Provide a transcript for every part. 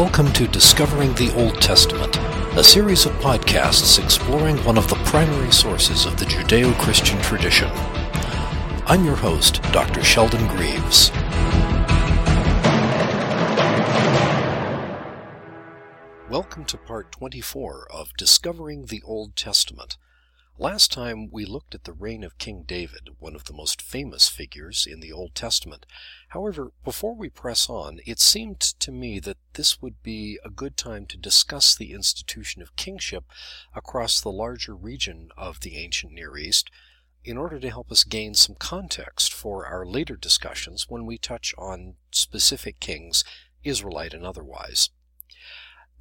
Welcome to Discovering the Old Testament, a series of podcasts exploring one of the primary sources of the Judeo Christian tradition. I'm your host, Dr. Sheldon Greaves. Welcome to part 24 of Discovering the Old Testament. Last time we looked at the reign of King David, one of the most famous figures in the Old Testament. However, before we press on, it seemed to me that this would be a good time to discuss the institution of kingship across the larger region of the ancient Near East in order to help us gain some context for our later discussions when we touch on specific kings, Israelite and otherwise.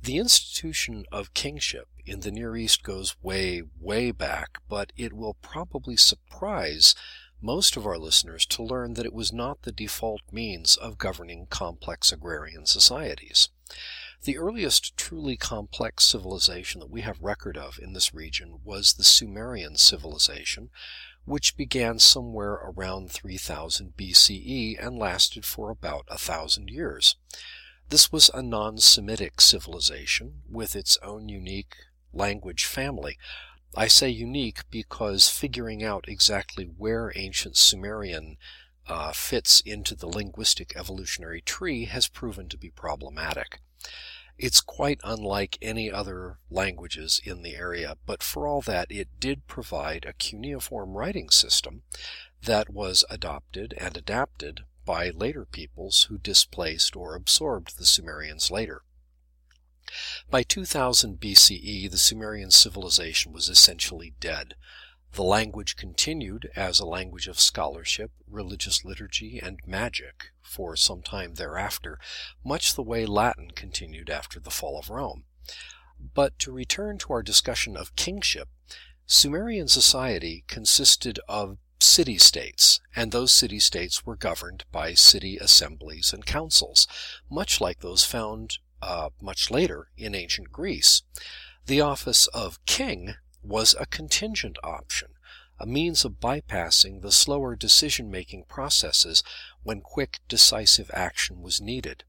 The institution of kingship in the Near East goes way, way back, but it will probably surprise most of our listeners to learn that it was not the default means of governing complex agrarian societies. The earliest truly complex civilization that we have record of in this region was the Sumerian civilization, which began somewhere around 3000 BCE and lasted for about a thousand years. This was a non-Semitic civilization with its own unique language family. I say unique because figuring out exactly where ancient Sumerian uh, fits into the linguistic evolutionary tree has proven to be problematic. It's quite unlike any other languages in the area, but for all that, it did provide a cuneiform writing system that was adopted and adapted by later peoples who displaced or absorbed the Sumerians later. By 2000 BCE, the Sumerian civilization was essentially dead. The language continued as a language of scholarship, religious liturgy, and magic for some time thereafter, much the way Latin continued after the fall of Rome. But to return to our discussion of kingship, Sumerian society consisted of city states, and those city states were governed by city assemblies and councils, much like those found uh, much later in ancient Greece. The office of king was a contingent option, a means of bypassing the slower decision making processes when quick, decisive action was needed.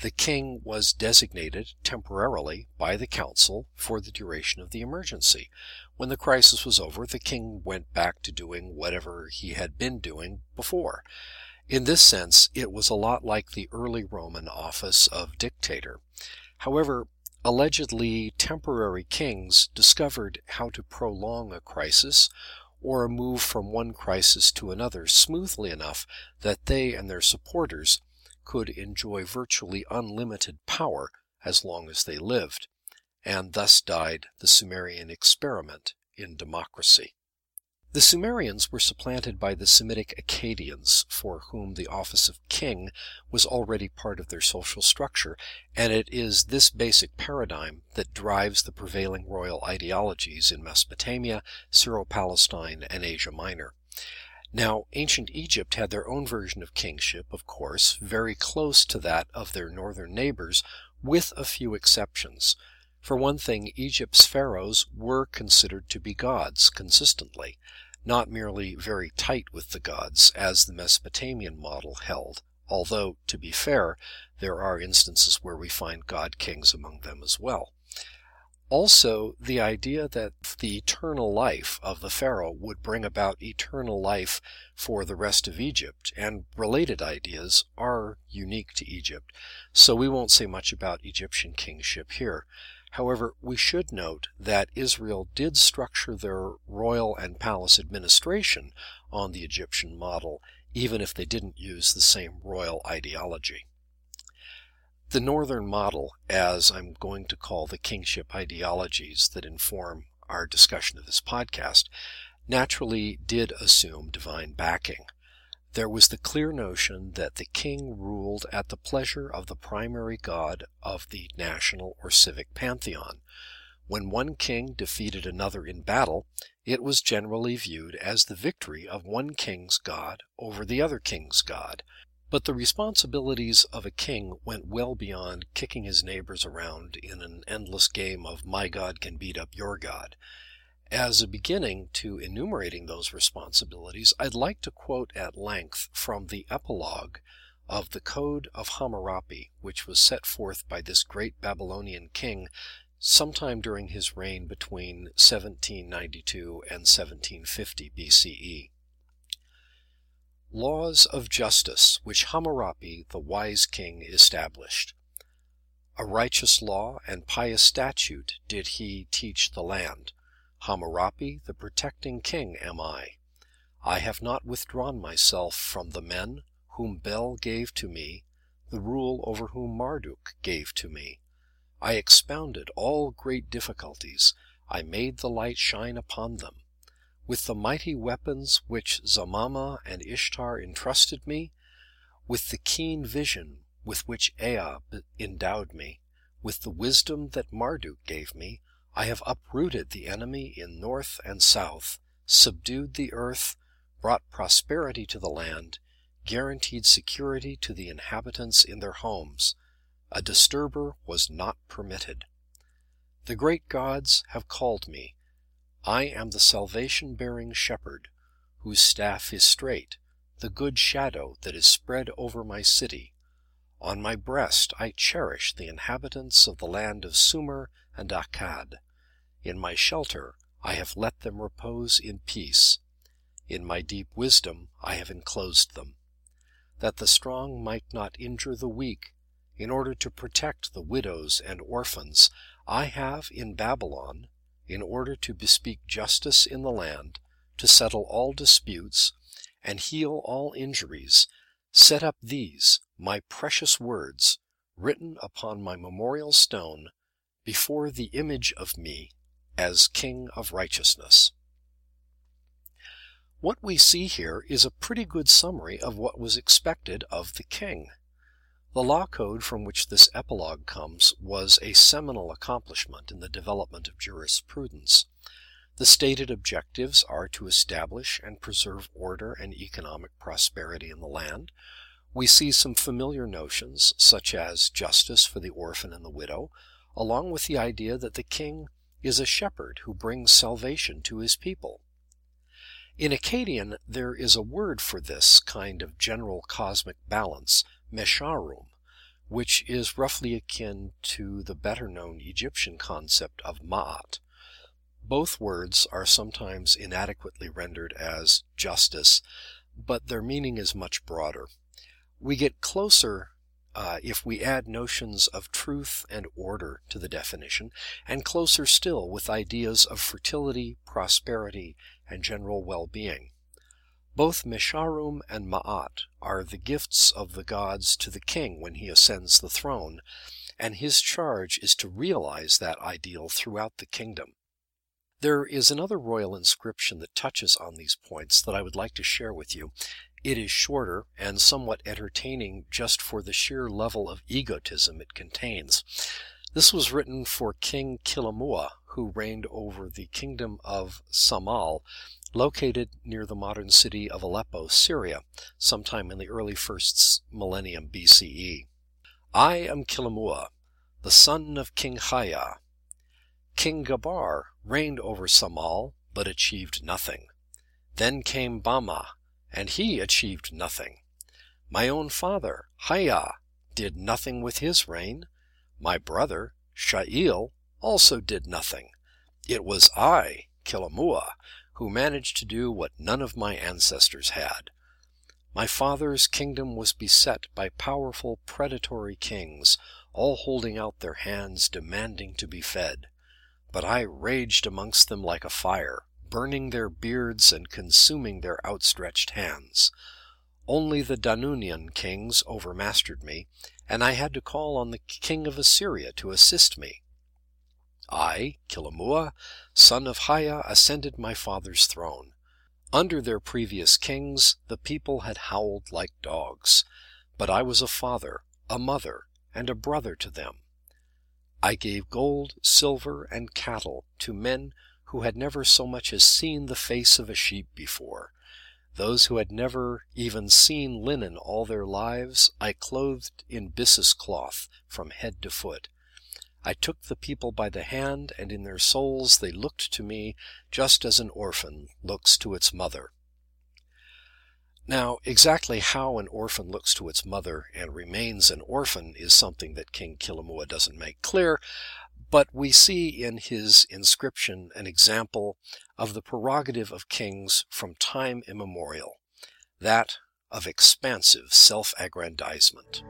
The king was designated temporarily by the council for the duration of the emergency. When the crisis was over, the king went back to doing whatever he had been doing before. In this sense, it was a lot like the early Roman office of dictator. However, allegedly temporary kings discovered how to prolong a crisis or move from one crisis to another smoothly enough that they and their supporters could enjoy virtually unlimited power as long as they lived, and thus died the Sumerian experiment in democracy. The Sumerians were supplanted by the Semitic Akkadians, for whom the office of king was already part of their social structure, and it is this basic paradigm that drives the prevailing royal ideologies in Mesopotamia, Syro-Palestine, and Asia Minor. Now, ancient Egypt had their own version of kingship, of course, very close to that of their northern neighbors, with a few exceptions. For one thing, Egypt's pharaohs were considered to be gods consistently, not merely very tight with the gods, as the Mesopotamian model held, although, to be fair, there are instances where we find god kings among them as well. Also, the idea that the eternal life of the Pharaoh would bring about eternal life for the rest of Egypt, and related ideas are unique to Egypt, so we won't say much about Egyptian kingship here. However, we should note that Israel did structure their royal and palace administration on the Egyptian model, even if they didn't use the same royal ideology. The Northern model, as I'm going to call the kingship ideologies that inform our discussion of this podcast, naturally did assume divine backing. There was the clear notion that the king ruled at the pleasure of the primary god of the national or civic pantheon. When one king defeated another in battle, it was generally viewed as the victory of one king's god over the other king's god, but the responsibilities of a king went well beyond kicking his neighbors around in an endless game of my God can beat up your God. As a beginning to enumerating those responsibilities, I'd like to quote at length from the epilogue of the Code of Hammurabi, which was set forth by this great Babylonian king sometime during his reign between 1792 and 1750 BCE. Laws of justice which Hammurabi, the wise king, established. A righteous law and pious statute did he teach the land. Hammurabi, the protecting king, am I. I have not withdrawn myself from the men whom Bel gave to me, the rule over whom Marduk gave to me. I expounded all great difficulties, I made the light shine upon them. With the mighty weapons which Zamama and Ishtar entrusted me, with the keen vision with which Ea endowed me, with the wisdom that Marduk gave me, I have uprooted the enemy in north and south, subdued the earth, brought prosperity to the land, guaranteed security to the inhabitants in their homes, a disturber was not permitted. The great gods have called me. I am the salvation bearing shepherd, whose staff is straight, the good shadow that is spread over my city. On my breast I cherish the inhabitants of the land of Sumer and Akkad. In my shelter I have let them repose in peace. In my deep wisdom I have enclosed them. That the strong might not injure the weak, in order to protect the widows and orphans, I have in Babylon, in order to bespeak justice in the land, to settle all disputes, and heal all injuries, set up these, my precious words, written upon my memorial stone, before the image of me, as King of Righteousness. What we see here is a pretty good summary of what was expected of the king. The law code from which this epilogue comes was a seminal accomplishment in the development of jurisprudence. The stated objectives are to establish and preserve order and economic prosperity in the land. We see some familiar notions, such as justice for the orphan and the widow, along with the idea that the king is a shepherd who brings salvation to his people. In Akkadian, there is a word for this kind of general cosmic balance Mesharum, which is roughly akin to the better known Egyptian concept of Ma'at. Both words are sometimes inadequately rendered as justice, but their meaning is much broader. We get closer uh, if we add notions of truth and order to the definition, and closer still with ideas of fertility, prosperity, and general well-being. Both Mesharum and Ma'at are the gifts of the gods to the king when he ascends the throne, and his charge is to realize that ideal throughout the kingdom. There is another royal inscription that touches on these points that I would like to share with you. It is shorter and somewhat entertaining just for the sheer level of egotism it contains. This was written for King Kilamua, who reigned over the kingdom of Samal located near the modern city of Aleppo, Syria, sometime in the early first millennium BCE. I am Kilamua, the son of King Haya. King Gabar reigned over Samal, but achieved nothing. Then came Bama, and he achieved nothing. My own father, Haya, did nothing with his reign. My brother, Shail, also did nothing. It was I, Kilamua, who managed to do what none of my ancestors had. My father's kingdom was beset by powerful predatory kings, all holding out their hands demanding to be fed. But I raged amongst them like a fire, burning their beards and consuming their outstretched hands. Only the Danunian kings overmastered me, and I had to call on the king of Assyria to assist me. I, Kilamua, son of Haya, ascended my father's throne. Under their previous kings, the people had howled like dogs, but I was a father, a mother, and a brother to them. I gave gold, silver, and cattle to men who had never so much as seen the face of a sheep before. Those who had never even seen linen all their lives, I clothed in byssus cloth from head to foot. I took the people by the hand, and in their souls they looked to me just as an orphan looks to its mother. Now, exactly how an orphan looks to its mother and remains an orphan is something that King Kilamua doesn't make clear, but we see in his inscription an example of the prerogative of kings from time immemorial, that of expansive self-aggrandizement.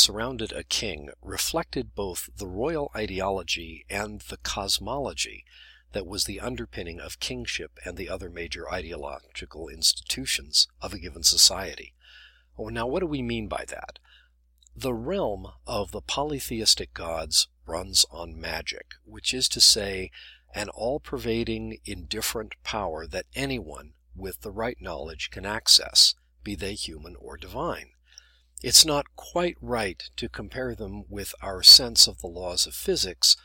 Surrounded a king reflected both the royal ideology and the cosmology that was the underpinning of kingship and the other major ideological institutions of a given society. Oh, now, what do we mean by that? The realm of the polytheistic gods runs on magic, which is to say, an all pervading, indifferent power that anyone with the right knowledge can access, be they human or divine. It's not quite right to compare them with our sense of the laws of physics,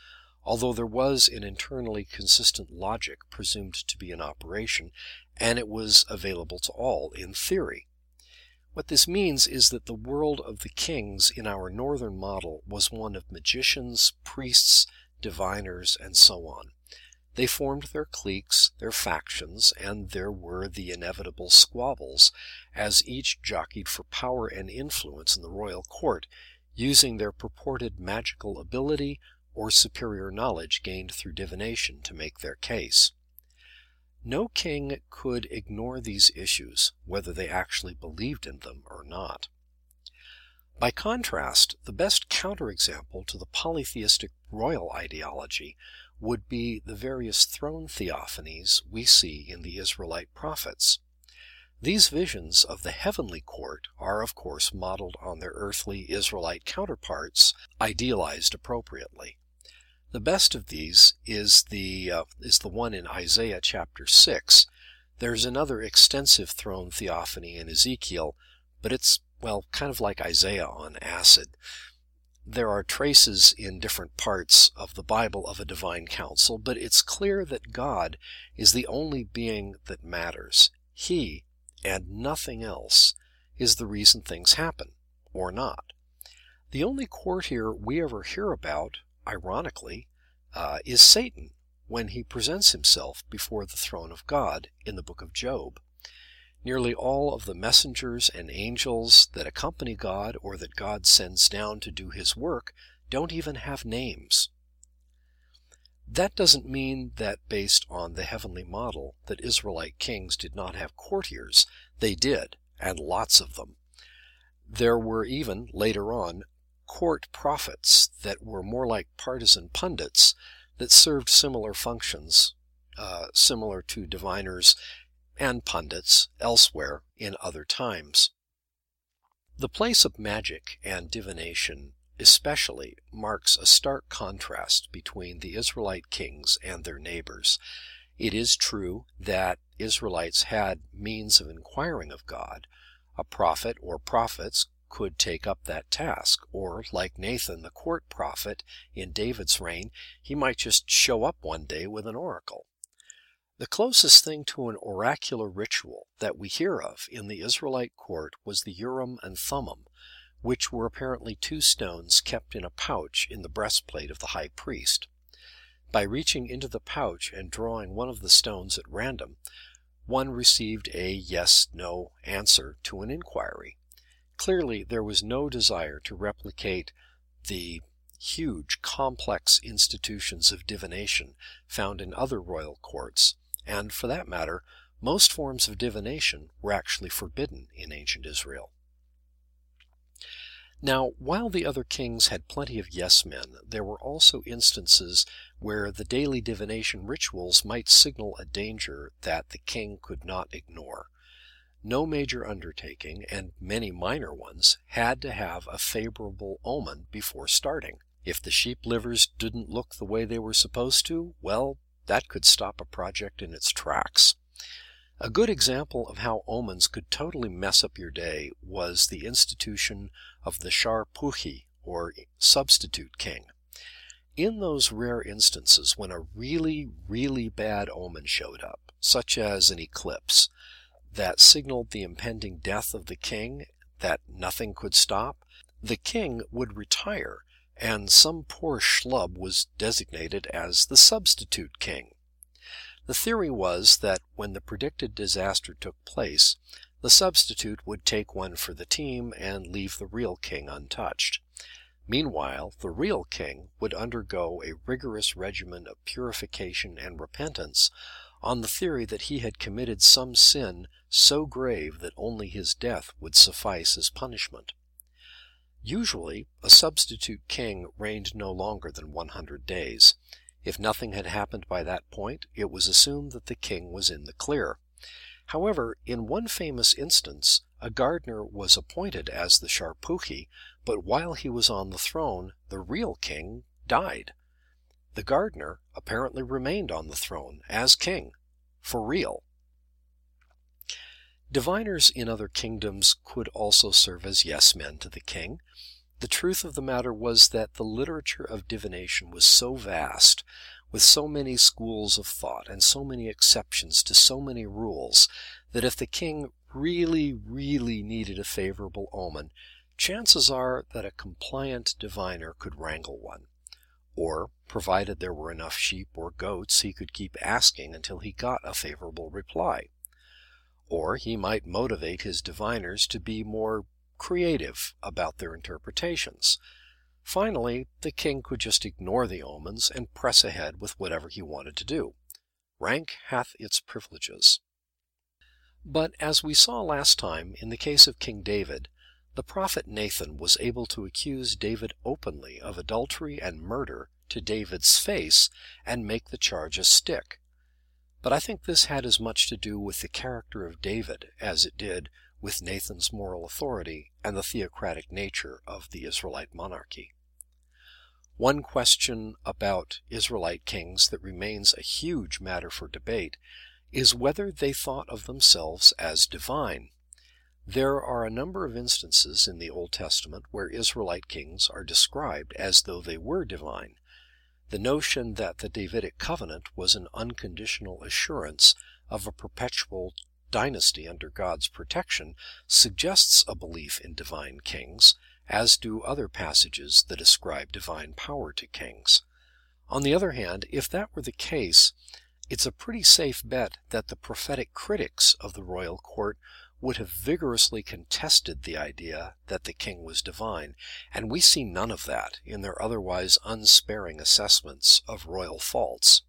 although there was an internally consistent logic presumed to be in operation, and it was available to all in theory. What this means is that the world of the kings in our northern model was one of magicians, priests, diviners, and so on. They formed their cliques, their factions, and there were the inevitable squabbles, as each jockeyed for power and influence in the royal court, using their purported magical ability or superior knowledge gained through divination to make their case. No king could ignore these issues, whether they actually believed in them or not. By contrast, the best counterexample to the polytheistic royal ideology would be the various throne theophanies we see in the Israelite prophets. These visions of the heavenly court are, of course, modeled on their earthly Israelite counterparts, idealized appropriately. The best of these is the uh, is the one in Isaiah chapter 6. There's another extensive throne theophany in Ezekiel, but it's well, kind of like Isaiah on acid there are traces in different parts of the Bible of a divine council, but it's clear that God is the only being that matters. He, and nothing else, is the reason things happen, or not. The only courtier we ever hear about, ironically, uh, is Satan when he presents himself before the throne of God in the book of Job. Nearly all of the messengers and angels that accompany God or that God sends down to do his work don't even have names. That doesn't mean that based on the heavenly model that Israelite kings did not have courtiers. They did, and lots of them. There were even, later on, court prophets that were more like partisan pundits that served similar functions, uh, similar to diviners and pundits elsewhere in other times. The place of magic and divination especially marks a stark contrast between the Israelite kings and their neighbors. It is true that Israelites had means of inquiring of God. A prophet or prophets could take up that task, or, like Nathan the court prophet in David's reign, he might just show up one day with an oracle. The closest thing to an oracular ritual that we hear of in the Israelite court was the Urim and Thummim, which were apparently two stones kept in a pouch in the breastplate of the high priest. By reaching into the pouch and drawing one of the stones at random, one received a yes-no answer to an inquiry. Clearly, there was no desire to replicate the huge, complex institutions of divination found in other royal courts, and for that matter, most forms of divination were actually forbidden in ancient Israel. Now, while the other kings had plenty of yes men, there were also instances where the daily divination rituals might signal a danger that the king could not ignore. No major undertaking, and many minor ones, had to have a favorable omen before starting. If the sheep livers didn't look the way they were supposed to, well, that could stop a project in its tracks. A good example of how omens could totally mess up your day was the institution of the Shar Puhi, or substitute king. In those rare instances when a really, really bad omen showed up, such as an eclipse, that signaled the impending death of the king that nothing could stop, the king would retire and some poor schlub was designated as the substitute king. The theory was that when the predicted disaster took place, the substitute would take one for the team and leave the real king untouched. Meanwhile, the real king would undergo a rigorous regimen of purification and repentance on the theory that he had committed some sin so grave that only his death would suffice as punishment. Usually, a substitute king reigned no longer than 100 days. If nothing had happened by that point, it was assumed that the king was in the clear. However, in one famous instance, a gardener was appointed as the Sharpuhi, but while he was on the throne, the real king died. The gardener apparently remained on the throne as king, for real. Diviners in other kingdoms could also serve as yes men to the king. The truth of the matter was that the literature of divination was so vast, with so many schools of thought and so many exceptions to so many rules, that if the king really, really needed a favorable omen, chances are that a compliant diviner could wrangle one. Or, provided there were enough sheep or goats, he could keep asking until he got a favorable reply. Or he might motivate his diviners to be more creative about their interpretations. Finally, the king could just ignore the omens and press ahead with whatever he wanted to do. Rank hath its privileges. But as we saw last time in the case of King David, the prophet Nathan was able to accuse David openly of adultery and murder to David's face and make the charges stick. But I think this had as much to do with the character of David as it did with Nathan's moral authority and the theocratic nature of the Israelite monarchy. One question about Israelite kings that remains a huge matter for debate is whether they thought of themselves as divine. There are a number of instances in the Old Testament where Israelite kings are described as though they were divine, the notion that the Davidic covenant was an unconditional assurance of a perpetual dynasty under God's protection suggests a belief in divine kings, as do other passages that ascribe divine power to kings. On the other hand, if that were the case, it's a pretty safe bet that the prophetic critics of the royal court would have vigorously contested the idea that the king was divine, and we see none of that in their otherwise unsparing assessments of royal faults.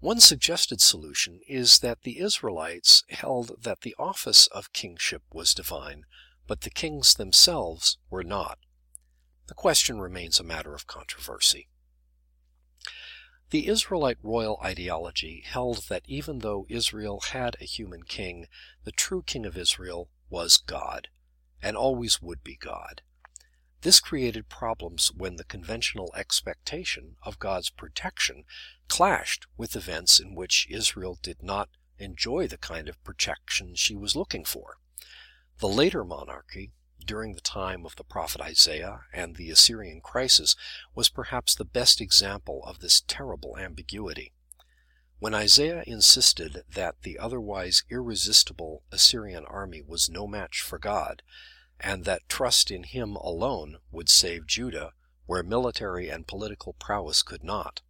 One suggested solution is that the Israelites held that the office of kingship was divine, but the kings themselves were not. The question remains a matter of controversy. The Israelite royal ideology held that even though Israel had a human king, the true king of Israel was God, and always would be God. This created problems when the conventional expectation of God's protection clashed with events in which Israel did not enjoy the kind of protection she was looking for. The later monarchy during the time of the prophet Isaiah and the Assyrian crisis was perhaps the best example of this terrible ambiguity. When Isaiah insisted that the otherwise irresistible Assyrian army was no match for God, and that trust in him alone would save Judah where military and political prowess could not,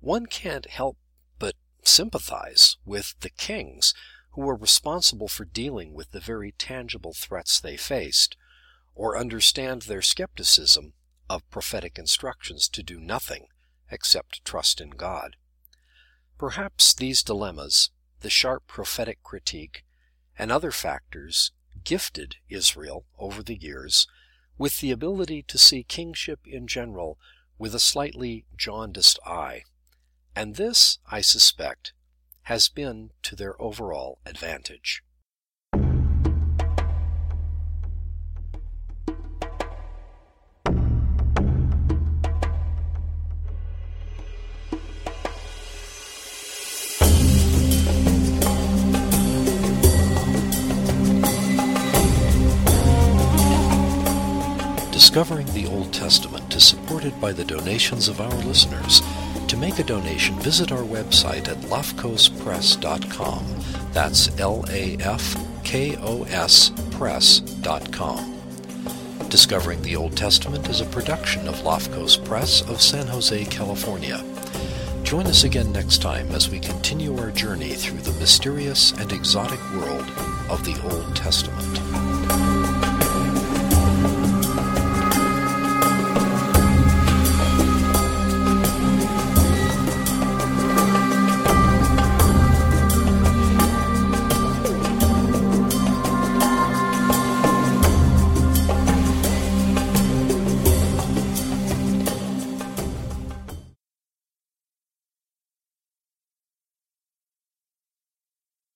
one can't help but sympathize with the kings who were responsible for dealing with the very tangible threats they faced, or understand their skepticism of prophetic instructions to do nothing except trust in God. Perhaps these dilemmas, the sharp prophetic critique, and other factors gifted Israel over the years with the ability to see kingship in general with a slightly jaundiced eye. And this, I suspect, has been to their overall advantage. Discovering the Old Testament is supported by the donations of our listeners. To make a donation, visit our website at lafkospress.com. That's L-A-F-K-O-S press.com. Discovering the Old Testament is a production of Lafkos Press of San Jose, California. Join us again next time as we continue our journey through the mysterious and exotic world of the Old Testament.